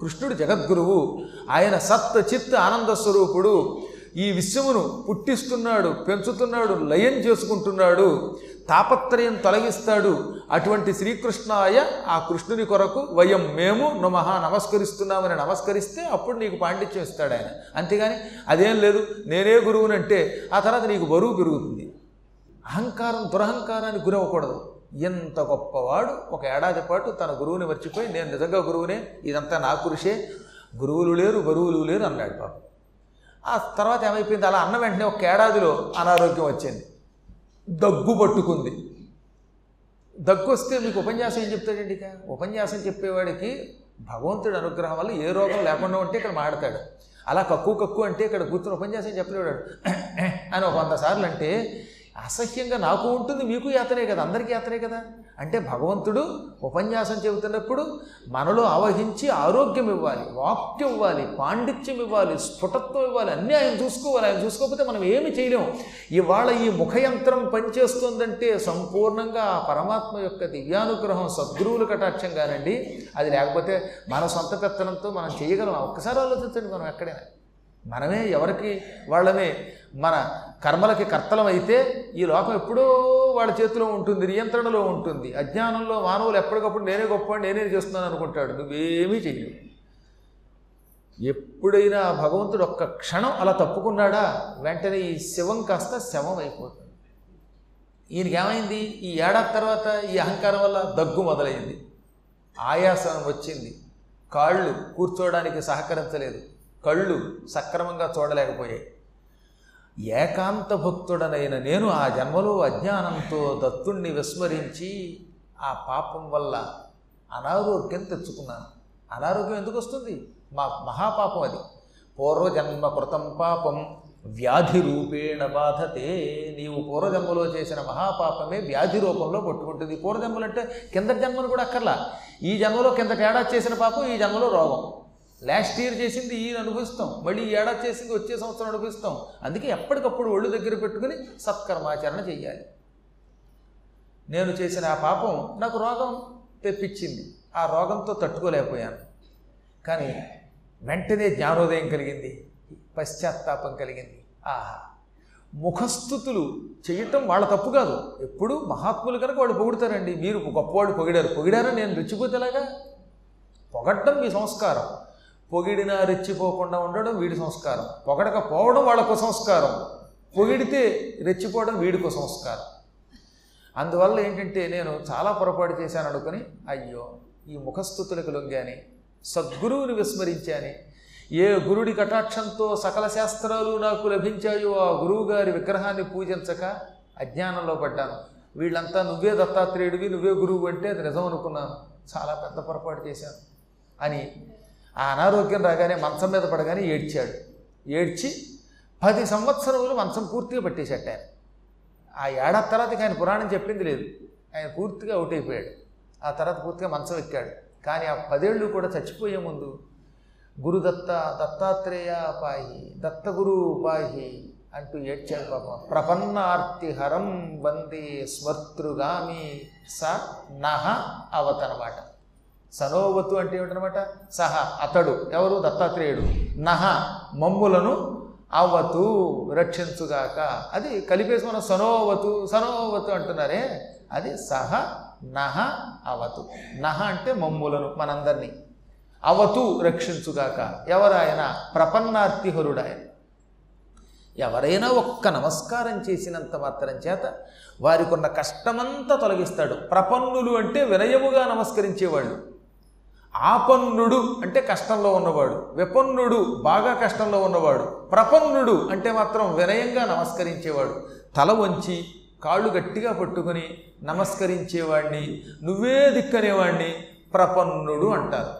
కృష్ణుడు జగద్గురువు. ఆయన సత్ చిత్ ఆనంద స్వరూపుడు. ఈ విశ్వమును పుట్టిస్తున్నాడు పెంచుతున్నాడు లయం చేసుకుంటున్నాడు తాపత్రయం తొలగిస్తాడు. అటువంటి శ్రీకృష్ణాయ ఆ కృష్ణుని కొరకు వయం మేము నమః నమస్కరిస్తున్నామని నమస్కరిస్తే అప్పుడు నీకు పాండిత్యం ఇస్తాడు ఆయన. అంతేగాని అదేం లేదు నేనే గురువునంటే ఆ తర్వాత నీకు బరువు పెరుగుతుంది. అహంకారం దురహంకారానికి గురవ్వకూడదు. ఇంత గొప్పవాడు. ఒక ఏడాది పాటు తన గురువుని మర్చిపోయి నేను నిజంగా గురువునే ఇదంతా నా కురిషే గురువులు లేరు గురువులు లేరు అన్నాడు పాపం. ఆ తర్వాత ఏమైపోయింది? అలా అన్న వెంటనే ఒక ఏడాదిలో అనారోగ్యం వచ్చింది. దగ్గు పట్టుకుంది. దగ్గు వస్తే మీకు ఉపన్యాసం ఏం చెప్తాడండి ఇక? ఉపన్యాసం చెప్పేవాడికి భగవంతుడి అనుగ్రహం వల్ల ఏ రోగం లేకుండా ఉంటే ఇక్కడ మాడతాడు. అలా కక్కు కక్కు అంటే ఇక్కడ కూర్చుని ఉపన్యాసం చెప్పలేవాడు అని ఒక వంద సార్లు అంటే అసహ్యంగా నాకు ఉంటుంది మీకు యాతనే కదా అందరికీ యాతనే కదా. అంటే భగవంతుడు ఉపన్యాసం చెబుతున్నప్పుడు మనలో ఆవహించి ఆరోగ్యం ఇవ్వాలి వాక్యం ఇవ్వాలి పాండిత్యం ఇవ్వాలి స్ఫుటత్వం ఇవ్వాలి అన్నీ ఆయన చూసుకోవాలి. ఆయన చూసుకోకపోతే మనం ఏమి చేయలేము. ఇవాళ ఈ ముఖయంత్రం పనిచేస్తుందంటే సంపూర్ణంగా ఆ పరమాత్మ యొక్క దివ్యానుగ్రహం సద్గురువుల కటాక్షం కానండి. అది లేకపోతే మన సొంత పెత్తనంతో మనం చేయగలం. ఒక్కసారి ఆలోచించండి మనం ఎక్కడైనా. మనమే ఎవరికి వాళ్ళని మన కర్మలకి కర్తలం అయితే ఈ లోకం ఎప్పుడూ వాళ్ళ చేతిలో ఉంటుంది నియంత్రణలో ఉంటుంది. అజ్ఞానంలో మానవులు ఎప్పటికప్పుడు నేనే గొప్ప నేనే చేస్తున్నాను అనుకుంటాడు. నువ్వేమీ చెయ్యవు. ఎప్పుడైనా భగవంతుడు ఒక్క క్షణం అలా తప్పుకున్నాడా వెంటనే ఈ శివం కాస్త శవం అయిపోతుంది ఈయనకి ఏమైంది ఈ ఏడాది తర్వాత ఈ అహంకారం వల్ల దగ్గు మొదలైంది. ఆయాసం వచ్చింది. కాళ్ళు కూర్చోవడానికి సహకరించలేదు. కళ్ళు సక్రమంగా చూడలేకపోయాయి. ఏకాంత భక్తుడనైన నేను ఆ జన్మలో అజ్ఞానంతో దత్తుణ్ణి విస్మరించి ఆ పాపం వల్ల అనారోగ్యం తెచ్చుకున్నాను. అనారోగ్యం ఎందుకు వస్తుంది? మా మహాపాపం అది. పూర్వజన్మ కృతం పాపం వ్యాధి రూపేణ బాధతే. నీవు పూర్వజన్మలో చేసిన మహాపాపమే వ్యాధి రూపంలో పట్టుకుంటుంది పూర్వజన్మలు అంటే కింద జన్మను కూడా అక్కర్లా. ఈ జన్మలో కింద తేడా చేసిన పాపం ఈ జన్మలో రోగం. లాస్ట్ ఇయర్ చేసింది ఈయన అనుభవిస్తాం. మళ్ళీ ఈ ఏడాది చేసింది వచ్చే సంవత్సరం అనుభవిస్తాం. అందుకే ఎప్పటికప్పుడు ఒళ్ళు దగ్గర పెట్టుకుని సత్కర్మాచరణ చేయాలి నేను చేసిన ఆ పాపం నాకు రోగం తెప్పించింది. ఆ రోగంతో తట్టుకోలేకపోయాను. కానీ వెంటనే జ్ఞానోదయం కలిగింది. పశ్చాత్తాపం కలిగింది. ఆహా! ముఖస్థుతులు చేయటం వాళ్ళ తప్పు కాదు. ఎప్పుడు మహాత్ములు కనుక వాళ్ళు పొగుడతారండి. మీరు గొప్పవాడు పొగిడారు. పొగిడారని నేను రెచ్చిపోతేలాగా పొగట్టడం మీ సంస్కారం. పొగిడినా రెచ్చిపోకుండా ఉండడం వీడి సంస్కారం. పొగడకపోవడం వాళ్ళకు సంస్కారం. పొగిడితే రెచ్చిపోవడం వీడికో సంస్కారం. అందువల్ల ఏంటంటే నేను చాలా పొరపాటు చేశాను అనుకుని అయ్యో ఈ ముఖస్థుతులకు లొంగాని సద్గురువుని విస్మరించాని ఏ గురుడి కటాక్షంతో సకల శాస్త్రాలు నాకు లభించాయో ఆ గురువు గారి విగ్రహాన్ని పూజించక అజ్ఞానంలో పడ్డాను. వీళ్ళంతా నువ్వే దత్తాత్రేయుడివి నువ్వే గురువు అంటే అది నిజం అనుకున్నాను. చాలా పెద్ద పొరపాటు చేశాను. అని ఆ అనారోగ్యం రాగానే మంచం మీద పడగానే ఏడ్చాడు. ఏడ్చి పది సంవత్సరములు మంచం పూర్తిగా పట్టేశాట ఆయన. ఆ ఏడాది తర్వాత ఆయన పురాణం చెప్పింది లేదు. ఆయన పూర్తిగా అవుట్ అయిపోయాడు. ఆ తర్వాత పూర్తిగా మంచం ఎక్కాడు. కానీ ఆ పదేళ్ళు కూడా చచ్చిపోయే ముందు గురుదత్త దత్తాత్రేయ పాహి దత్తగురు పాహి అంటూ ఏడ్చాడు పాపం. ప్రపన్నార్తి హరం వందే స్మర్తృగామి స నహ అవతనమాట. సనోవతు అంటే ఏమిటనమాట సహ అతడు. ఎవరు? దత్తాత్రేయుడు. నహ మమ్ములను అవతు రక్షించుగాక. అది కలిపేసి మనం సనోవతు సనోవతు అంటున్నారే. అది సహ నహ అవతు. నహ అంటే మమ్ములను మనందరినీ. అవతు రక్షించుగాక. ఎవరాయన? ప్రపన్నార్తిహరుడాయన. ఎవరైనా ఒక్క నమస్కారం చేసినంత మాత్రం చేత వారికి ఉన్న కష్టమంతా తొలగిస్తాడు. ప్రపన్నులు అంటే వినయముగా నమస్కరించేవాళ్ళు. ఆపన్నుడు అంటే కష్టంలో ఉన్నవాడు విపన్నుడు బాగా కష్టంలో ఉన్నవాడు ప్రపన్నుడు అంటే మాత్రం వినయంగా నమస్కరించేవాడు. తల వంచి కాళ్ళు గట్టిగా పట్టుకొని నమస్కరించేవాడిని నువ్వే దిక్కనేవాడిని ప్రపన్నుడు అంటారు.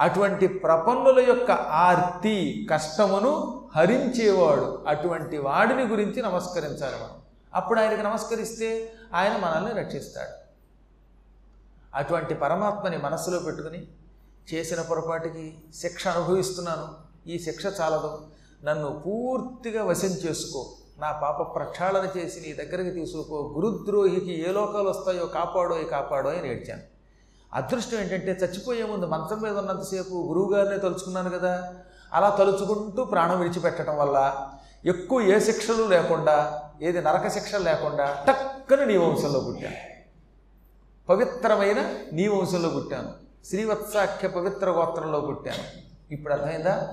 అటువంటి ప్రపన్నుల యొక్క ఆర్తి కష్టమును హరించేవాడు. అటువంటి వాడిని గురించి నమస్కరించాలి మనం. అప్పుడు ఆయనకి నమస్కరిస్తే ఆయన మనల్ని రక్షిస్తాడు. అటువంటి పరమాత్మని మనస్సులో పెట్టుకుని చేసిన పొరపాటికి శిక్ష అనుభవిస్తున్నాను. ఈ శిక్ష చాలదు. నన్ను పూర్తిగా వశం చేసుకో. నా పాప ప్రక్షాళన చేసి నీ దగ్గరికి తీసుకో గురుద్రోహికి ఏ లోకాలు వస్తాయో కాపాడో కాపాడో అని ఏడ్చాను. అదృష్టం ఏంటంటే చచ్చిపోయే ముందు మంచం మీద ఉన్నంతసేపు గురువుగారినే తలుచుకున్నాను కదా. అలా తలుచుకుంటూ ప్రాణం విడిచిపెట్టడం వల్ల ఎక్కువ ఏ శిక్షలు లేకుండా ఏది నరక శిక్షలు లేకుండా టక్కన నీ వంశంలో పుట్టాను. పవిత్రమైన నీ వంశంలో పుట్టాను. శ్రీవత్సాఖ్య పవిత్ర గోత్రంలో పుట్టాను. ఇప్పుడు అర్థమైందా?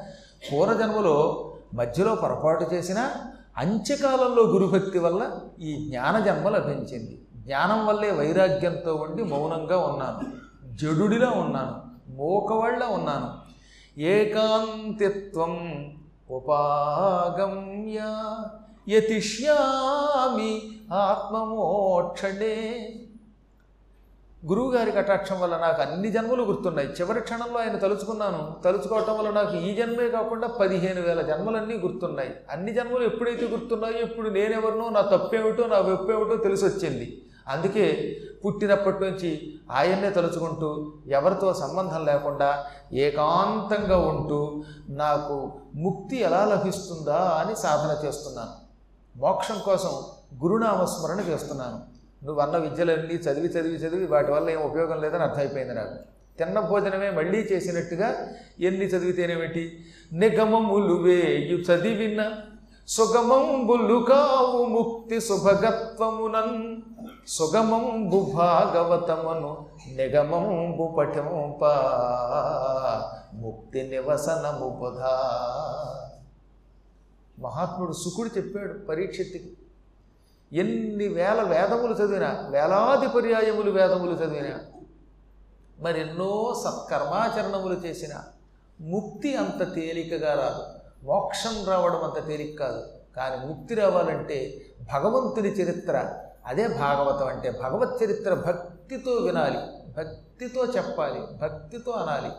పూర్వజన్మలో మధ్యలో పొరపాటు చేసిన అంత్యకాలంలో గురుభక్తి వల్ల ఈ జ్ఞాన జన్మ లభించింది. జ్ఞానం వల్లే వైరాగ్యంతో ఉండి మౌనంగా ఉన్నాను. జడుడిలా ఉన్నాను. మోకవళ్ళ ఉన్నాను. ఏకాంతిత్వం ఉపాగమ్య యతిష్యామి ఆత్మమోక్షణే గురువుగారి కటాక్షం వల్ల నాకు అన్ని జన్మలు గుర్తున్నాయి. చివరి క్షణంలో ఆయన తలుచుకున్నాను. తలుచుకోవటం వల్ల నాకు ఈ జన్మే కాకుండా పదిహేను వేల జన్మలన్నీ గుర్తున్నాయి. అన్ని జన్మలు ఎప్పుడైతే గుర్తున్నాయో ఇప్పుడు నేనెవరినో నా తప్పేమిటో నా వెప్పేమిటో తెలిసి వచ్చింది అందుకే పుట్టినప్పటి నుంచి ఆయన్నే తలుచుకుంటూ ఎవరితో సంబంధం లేకుండా ఏకాంతంగా ఉంటూ నాకు ముక్తి ఎలా లభిస్తుందా అని సాధన చేస్తున్నాను. మోక్షం కోసం గురునామస్మరణ చేస్తున్నాను. నువ్వు అన్న విద్యలన్నీ చదివి చదివి చదివి వాటి వల్ల ఏం ఉపయోగం లేదని అర్థమైపోయింది నాకు. తిన్న భోజనమే మళ్ళీ చేసినట్టుగా ఎన్ని చదివితేనేమిటి నిగమములు వేయు చదివిన సుగమంబులు కావు ముక్తి సుభగత్వమునన్. సుగమంబు భాగవతమును నిగమంబు పఠింప. ముక్తి నివసనము బుధా మహాత్ముడు సుకుడు చెప్పాడు పరీక్షత్తికి. ఎన్ని వేల వేదములు చదివినా వేలాది పర్యాయములు వేదములు చదివినా మరెన్నో సత్కర్మాచరణములు చేసిన ముక్తి అంత తేలికగా రాదు. మోక్షం రావడం అంత తేలిక కాదు. కానీ ముక్తి రావాలంటే భగవంతుని చరిత్ర అదే భాగవతం అంటే భగవత్ చరిత్ర భక్తితో వినాలి. భక్తితో చెప్పాలి భక్తితో అనాలి.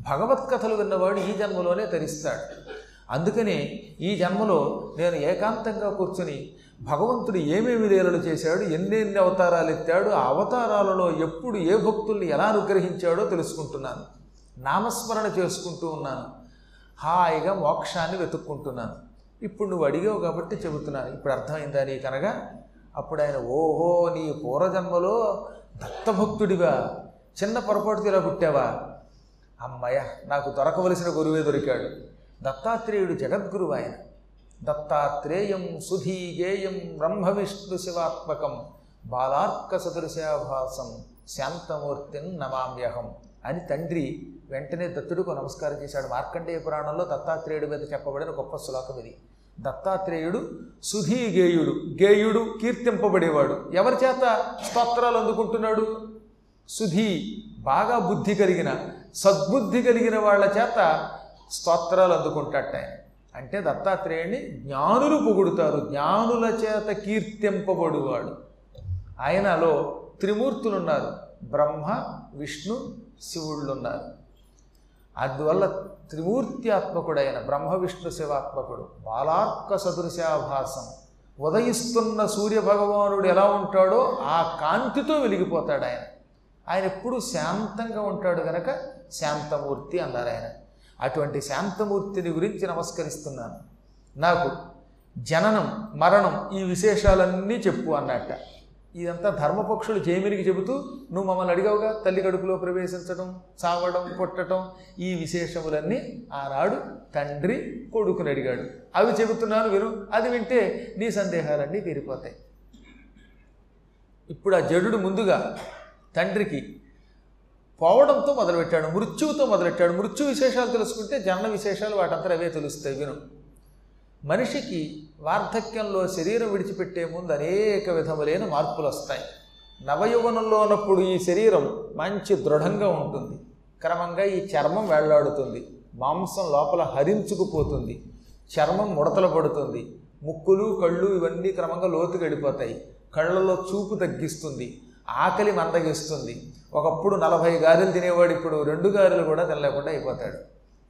భగవత్ కథలు విన్నవాడు ఈ జన్మలోనే తరిస్తాడు. అందుకనే ఈ జన్మలో నేను ఏకాంతంగా కూర్చుని భగవంతుడు ఏమేమి లీలలు చేశాడు ఎన్నెన్ని అవతారాలు ఎత్తాడు ఆ అవతారాలలో ఎప్పుడు ఏ భక్తుల్ని ఎలా అనుగ్రహించాడో తెలుసుకుంటున్నాను. నామస్మరణ చేసుకుంటూ ఉన్నాను. హాయిగా మోక్షాన్ని వెతుక్కుంటున్నాను. ఇప్పుడు నువ్వు అడిగావు కాబట్టి చెబుతున్నాను. ఇప్పుడు అర్థమైందా నీకనగా అప్పుడు ఆయన ఓహో నీ పూర్వజన్మలో దత్తభక్తుడివా? చిన్న పొరపాటు ఇలా పుట్టావా? అమ్మయ్య నాకు దొరకవలసిన గురువే దొరికాడు. దత్తాత్రేయుడు జగద్గురువు ఆయన. దత్తాత్రేయం సుధీగేయం బ్రహ్మ విష్ణు శివాత్మకం బాలార్క సదృశాభాసం శాంతమూర్తిని నమామ్యహం అని తండ్రి వెంటనే దత్తుడికి నమస్కారం చేశాడు. మార్కండేయ పురాణంలో దత్తాత్రేయుడి మీద చెప్పబడిన గొప్ప శ్లోకం ఇది. దత్తాత్రేయుడు సుధీ గేయుడు గేయుడు కీర్తింపబడేవాడు. ఎవరి చేత? స్తోత్రాలు అందుకుంటున్నాడు. సుధీ బాగా బుద్ధి కలిగిన సద్బుద్ధి కలిగిన వాళ్ళ చేత స్తోత్రాలు అందుకుంటాట ఆయన. అంటే దత్తాత్రేయుని జ్ఞానులు పొగుడుతారు. జ్ఞానుల చేత కీర్తింపబడువాడు. ఆయనలో త్రిమూర్తులు ఉన్నారు బ్రహ్మ విష్ణు శివుళ్ళు ఉన్నారు అందువల్ల త్రిమూర్త్యాత్మకుడైన బ్రహ్మ విష్ణు శివాత్మకుడు బాలార్క సదృశాభాసం. ఉదయిస్తున్న సూర్య భగవానుడు ఎలా ఉంటాడో ఆ కాంతితో వెలిగిపోతాడు ఆయన. ఆయన ఎప్పుడు శాంతంగా ఉంటాడు గనక శాంతమూర్తి అన్నారు ఆయన. అటువంటి శాంతమూర్తిని గురించి నమస్కరిస్తున్నాను. నాకు జననం మరణం ఈ విశేషాలన్నీ చెప్పు అన్నట్ట. ఇదంతా ధర్మపక్షులు జైమినికి చెబుతూ నువ్వు మమ్మల్ని అడిగావుగా? తల్లి కడుపులో ప్రవేశించడం చావడం పుట్టడం ఈ విశేషములన్నీ ఆనాడు తండ్రి కొడుకుని అడిగాడు. అవి చెబుతున్నాను విను. అది వింటే నీ సందేహాలన్నీ తీరిపోతాయి. ఇప్పుడు ఆ జడుడు ముందుగా తండ్రికి పోవడంతో మొదలుపెట్టాడు మృత్యువుతో మొదలెట్టాడు మృత్యు విశేషాలు తెలుసుకుంటే జనన విశేషాలు వాటంతా అవే తెలుస్తాయి విను. మనిషికి వార్ధక్యంలో శరీరం విడిచిపెట్టే ముందు అనేక విధములైన మార్పులు వస్తాయి. నవయౌవనంలో ఉన్నప్పుడు ఈ శరీరం మంచి దృఢంగా ఉంటుంది. క్రమంగా ఈ చర్మం వేళ్ళాడుతుంది. మాంసం లోపల హరించుకుపోతుంది. చర్మం ముడతలు పడుతుంది. ముక్కులు కళ్ళు ఇవన్నీ క్రమంగా లోతు గడిపోతాయి కళ్ళలో చూపు తగ్గిస్తుంది. ఆకలి మందగిస్తుంది. ఒకప్పుడు నలభై గారెలు తినేవాడు ఇప్పుడు రెండు గారెలు కూడా తినలేకుండా అయిపోతాడు.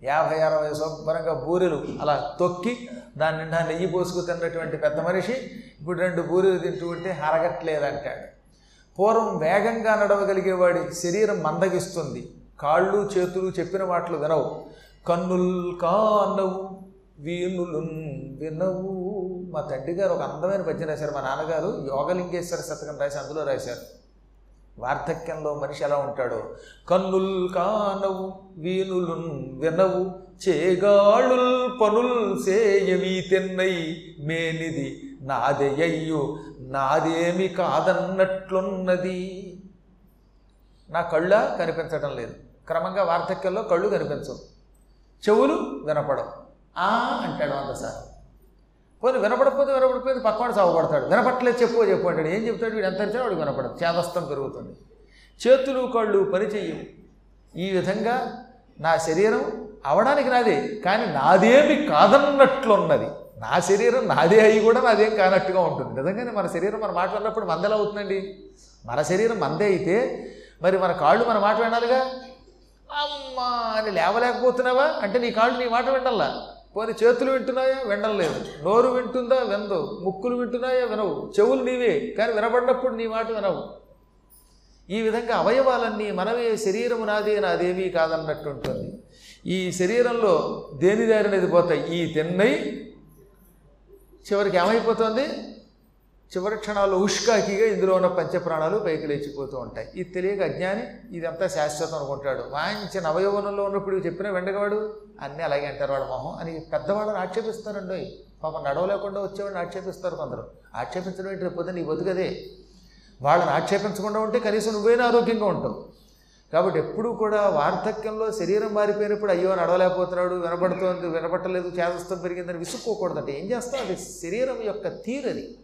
యాభై అరవై శుభ్రంగా బూరెలు అలా తొక్కి దాని నిండా నెయ్యి పోసుకు తిన్నటువంటి పెద్ద మనిషి ఇప్పుడు రెండు బూరెలు తింటూ ఉంటే హరగట్లేదంటాడు. పూర్వం వేగంగా నడవగలిగేవాడి శరీరం మందగిస్తుంది. కాళ్ళు చేతులు చెప్పిన మాటలు వినవు. కన్నుల్ కానవు వీణులు వినవు. మా తండ్రి గారు ఒక అందమైన పద్యం రాశారు. మా నాన్నగారు యోగలింగేశ్వర శతకం రాసి అందులో రాశారు. వార్ధక్యంలో మనిషి ఎలా ఉంటాడో? కన్నుల్ కానవు వీనులున్ వినవు చేగాళుల్ పనుల్ సేయవి తెన్నై మేనిది నాదెయ్యు నాదేమి కాదన్నట్లున్నది. నా కళ్ళ కనిపించడం లేదు. క్రమంగా వార్ధక్యంలో కళ్ళు కనిపించవు. చెవులు వినపడవు. ఆ అంటాడు వందసారి పోనీ వినపడకపోతే వినపడిపోయింది పక్కవాడు సాగుపడతాడు. వినపట్లేదు చెప్పు చెప్పు అంటాడు. ఏం చెప్తాడు వీడు? ఎంత అరిచినా వాడికి వినపడదు. చేదస్తం పెరుగుతుంది. చేతులు కళ్ళు పని చెయ్యి ఈ విధంగా నా శరీరం అవడానికి నాదే. కానీ నాదేమి కాదన్నట్లున్నది. నా శరీరం నాదే అయ్యి కూడా నాదేం కానట్టుగా ఉంటుంది. నిజంగానే మన శరీరం మన మాట్లాడినప్పుడు మందెలా అవుతుందండి? మన శరీరం మందే అయితే మరి మన కాళ్ళు మన మాట వినాలిగా? అమ్మా అని లేవలేకపోతున్నావా? అంటే నీ కాళ్ళు నీ మాట వినాలా పోనీ చేతులు వింటున్నాయా? వినలేదు నోరు వింటుందా? వినదు. ముక్కులు వింటున్నాయా? వినవు. చెవులు నీవే కానీ వినబడినప్పుడు నీ మాట వినవు. ఈ విధంగా అవయవాలన్నీ మనమే శరీరము నాదే నాదేమీ కాదన్నట్టు ఉంటుంది. ఈ శరీరంలో దేని దారినది పోతాయి. ఈ తిన్నై చివరికి ఏమైపోతుంది? చివరి క్షణాల్లో ఉష్కాకిగా ఇందులో ఉన్న పంచప్రాణాలు పైకి లేచిపోతూ ఉంటాయి. ఇది తెలియక అజ్ఞాని ఇదంతా శాశ్వతం అనుకుంటాడు. వాయించిన నవయౌవనంలో ఉన్నప్పుడు ఇవి చెప్పిన వెండగవాడు అన్నీ అలాగే అంటారు వాడు మొహం అని పెద్దవాళ్ళని ఆక్షేపిస్తారండి. పాపం నడవలేకుండా వచ్చేవాడిని ఆక్షేపిస్తారు కొందరు. ఆక్షేపించడం ఏంటి? రేపు నీ బతుకదే వాళ్ళని ఆక్షేపించకుండా ఉంటే కనీసం నువ్వైనా ఆరోగ్యంగా ఉంటావు. కాబట్టి ఎప్పుడూ కూడా వార్ధక్యంలో శరీరం మారిపోయినప్పుడు అయ్యో నడవలేకపోతున్నాడు వినబడుతోంది వినబడలేదు చేదస్తం పెరిగిందని విసుక్కోకూడదంటే ఏం చేస్తావు అది శరీరం యొక్క తీరది.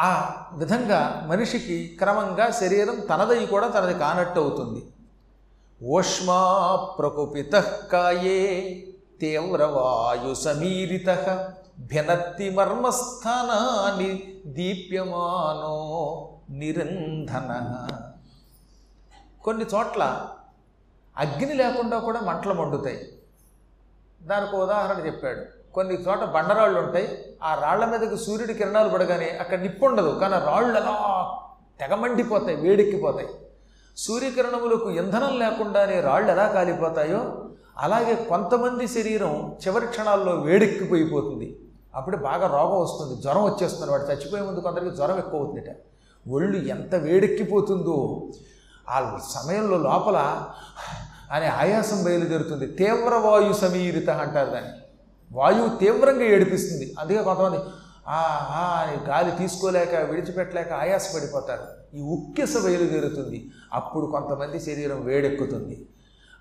ఆ విధంగా మనిషికి క్రమంగా శరీరం తనదై కూడా తనది కానట్టు అవుతుంది. ఓష్మా ప్రకుపిత కాయే తీవ్రవాయు సమీరిత భినత్తి మర్మస్థానాన్ని దీప్యమానో నిరంధన. కొన్ని చోట్ల అగ్ని లేకుండా కూడా మంటలు మండుతాయి. దానికి ఉదాహరణ చెప్పాడు. కొన్ని చోట బండరాళ్ళు ఉంటాయి. ఆ రాళ్ళ మీదకి సూర్యుడి కిరణాలు పడగానే అక్కడ నిప్పు ఉండదు కానీ రాళ్ళు అలా తెగమండిపోతాయి వేడెక్కిపోతాయి. సూర్యకిరణములకు ఇంధనం లేకుండానే రాళ్ళు ఎలా కాలిపోతాయో అలాగే కొంతమంది శరీరం చివరి క్షణాల్లో వేడెక్కిపోయిపోతుంది. అప్పుడు బాగా రోగం వస్తుంది జ్వరం వచ్చేస్తుంది వాడు చచ్చిపోయే ముందు కొందరికి జ్వరం ఎక్కువ అవుతుందట ఒళ్ళు ఎంత వేడెక్కిపోతుందో ఆ సమయంలో లోపల అనే ఆయాసం బయలుదేరుతుంది. తీవ్రవాయు సమీరిత అంటారు దాన్ని. వాయువు తీవ్రంగా ఏడిపిస్తుంది. అందుకే కొంతమంది ఆ ఆ అని గాలి తీసుకోలేక విడిచిపెట్టలేక ఆయాసపడిపోతారు. ఈ ఉక్కిస బయలుదేరుతుంది అప్పుడు కొంతమంది శరీరం వేడెక్కుతుంది.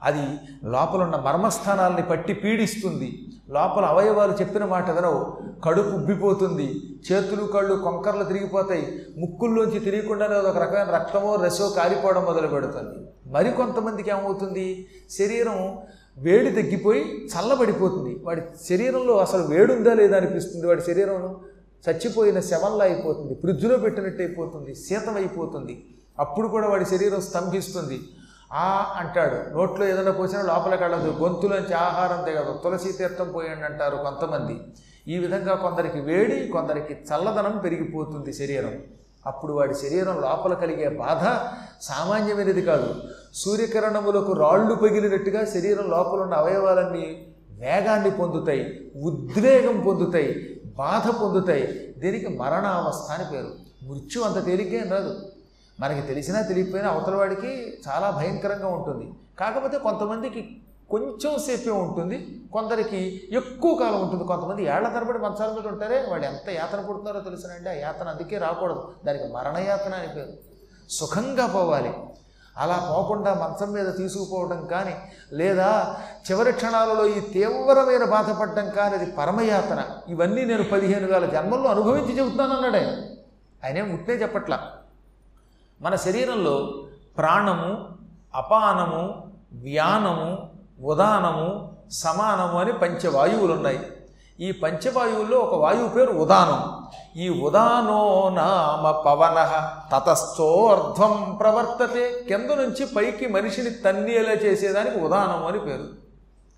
అది లోపల ఉన్న మర్మస్థానాల్ని పట్టి పీడిస్తుంది. లోపల అవయవాలు చెప్పిన మాట వినవు. కడుపు ఉబ్బిపోతుంది. చేతులు కళ్ళు కొంకర్లు తిరిగిపోతాయి. ముక్కుల్లోంచి తిరిగకుండానే ఒక రకమైన రక్తమో రసో కారిపోవడం మొదలు పెడుతుంది మరికొంతమందికి ఏమవుతుంది? శరీరం వేడి తగ్గిపోయి చల్లబడిపోతుంది. వాడి శరీరంలో అసలు వేడుందా లేదా అనిపిస్తుంది. వాడి శరీరంలో చచ్చిపోయిన శవంలా అయిపోతుంది. ఫ్రిడ్జ్లో పెట్టినట్టు అయిపోతుంది. శీతమైపోతుంది అప్పుడు కూడా వాడి శరీరం స్తంభిస్తుంది. ఆ అంటాడు. నోట్లో ఏదైనా పోసినా లోపలికి వెళ్ళదు గొంతులోంచి ఆహారం తెగదు. తులసి తీర్థం పోయండి అంటారు కొంతమంది. ఈ విధంగా కొందరికి వేడి కొందరికి చల్లదనం పెరిగిపోతుంది శరీరం. అప్పుడు వాడి శరీరం లోపల కలిగే బాధ సామాన్యమైనది కాదు. సూర్యకిరణములకు రాళ్ళు పగిలినట్టుగా శరీరం లోపల ఉన్న అవయవాలన్నీ వేగాన్ని పొందుతాయి ఉద్వేగం పొందుతాయి బాధ పొందుతాయి. దీనికి మరణావస్థ అని పేరు. మృత్యు అంత తేలిగ్గా రాదు. మనకి తెలిసినా తెలియకపోయినా అవతల వాడికి చాలా భయంకరంగా ఉంటుంది. కాకపోతే కొంతమందికి కొంచెం సేపే ఉంటుంది. కొందరికి ఎక్కువ కాలం ఉంటుంది. కొంతమంది ఏళ్ళ తరబడి మంచాల మీద ఉంటారే. వాళ్ళు ఎంత యాతన పుడుతున్నారో తెలుసునండి. ఆ యాతన అందుకే రాకూడదు. దానికి మరణయాతన అని పేరు. సుఖంగా పోవాలి. అలా పోకుండా మంచం మీద తీసుకుపోవడం కానీ లేదా చివరి క్షణాలలో ఈ తీవ్రమైన బాధపడడం కానీ అది పరమయాతన. ఇవన్నీ నేను పదిహేను వేల జన్మల్లో అనుభవించి చెబుతున్నాను అన్నాడు ఆయన. ఆయనేం ముట్టే చెప్పట్లా. మన శరీరంలో ప్రాణము అపానము వ్యానము ఉదానము సమానము అని పంచవాయువులు ఉన్నాయి ఈ పంచవాయువుల్లో ఒక వాయువు పేరు ఉదానం. ఈ ఉదానో నామ పవన తతస్థోర్ధ్వం ప్రవర్తతే. కింద నుంచి పైకి మనిషిని తన్నేలా చేసేదానికి ఉదానం అని పేరు.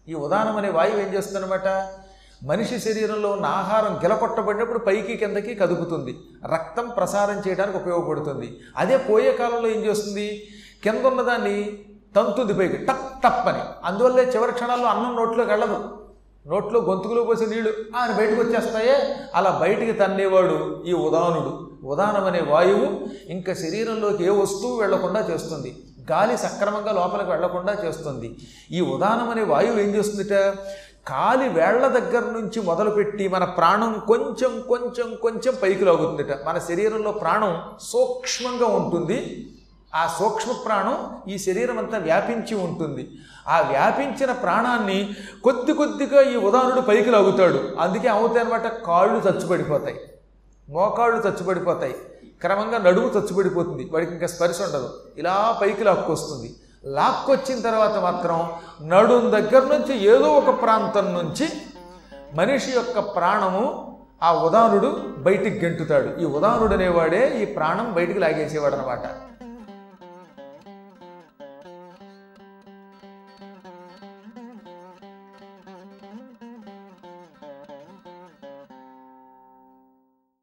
ఈ ఉదానం అనే వాయువు ఏం చేస్తుందన్నమాట? మనిషి శరీరంలో ఉన్న ఆహారం గిలకొట్టబడినప్పుడు పైకి కిందకి కదుపుతుంది. రక్తం ప్రసారం చేయడానికి ఉపయోగపడుతుంది. అదే పోయే కాలంలో ఏం చేస్తుంది? కింద ఉన్నదాన్ని తంతుంది పైకి. టప్ టప్ అని. అందువల్లే చివరి క్షణాల్లో అన్నం నోట్లోకి వెళ్ళదు. నోట్లో గొంతుకులో పోసే నీళ్ళు. ఆయన బయటకు వచ్చేస్తాయే. అలా బయటికి తన్నేవాడు ఈ ఉదానుడు ఉదానం అనే వాయువు ఇంకా శరీరంలోకి ఏ వస్తువు వెళ్ళకుండా చేస్తుంది. గాలి సక్రమంగా లోపలికి వెళ్ళకుండా చేస్తుంది. ఈ ఉదానం అనే వాయువు ఏం చేస్తుందిట? కాలి వేళ్ళ దగ్గర నుంచి మొదలుపెట్టి మన ప్రాణం కొంచెం కొంచెం కొంచెం పైకి లాగుతుందిట. మన శరీరంలో ప్రాణం సూక్ష్మంగా ఉంటుంది. ఆ సూక్ష్మ ప్రాణం ఈ శరీరం అంతా వ్యాపించి ఉంటుంది. ఆ వ్యాపించిన ప్రాణాన్ని కొద్ది కొద్దిగా ఈ ఉదాహరణుడు పైకి లాగుతాడు. అందుకే అవుతాయనమాట కాళ్ళు చచ్చుపడిపోతాయి. మోకాళ్ళు చచ్చుపడిపోతాయి. క్రమంగా నడుము చచ్చుపడిపోతుంది. వాడికి ఇంకా స్పర్శ ఉండదు. ఇలా పైకి లాక్కొస్తుంది. లాక్కొచ్చిన తర్వాత మాత్రం నడుం దగ్గర నుంచి ఏదో ఒక ప్రాంతం నుంచి మనిషి యొక్క ప్రాణము ఆ ఉదాహరణుడు బయటికి గెంటుతాడు. ఈ ఉదాహరణుడు అనేవాడే ఈ ప్రాణం బయటికి లాగేసేవాడు అనమాట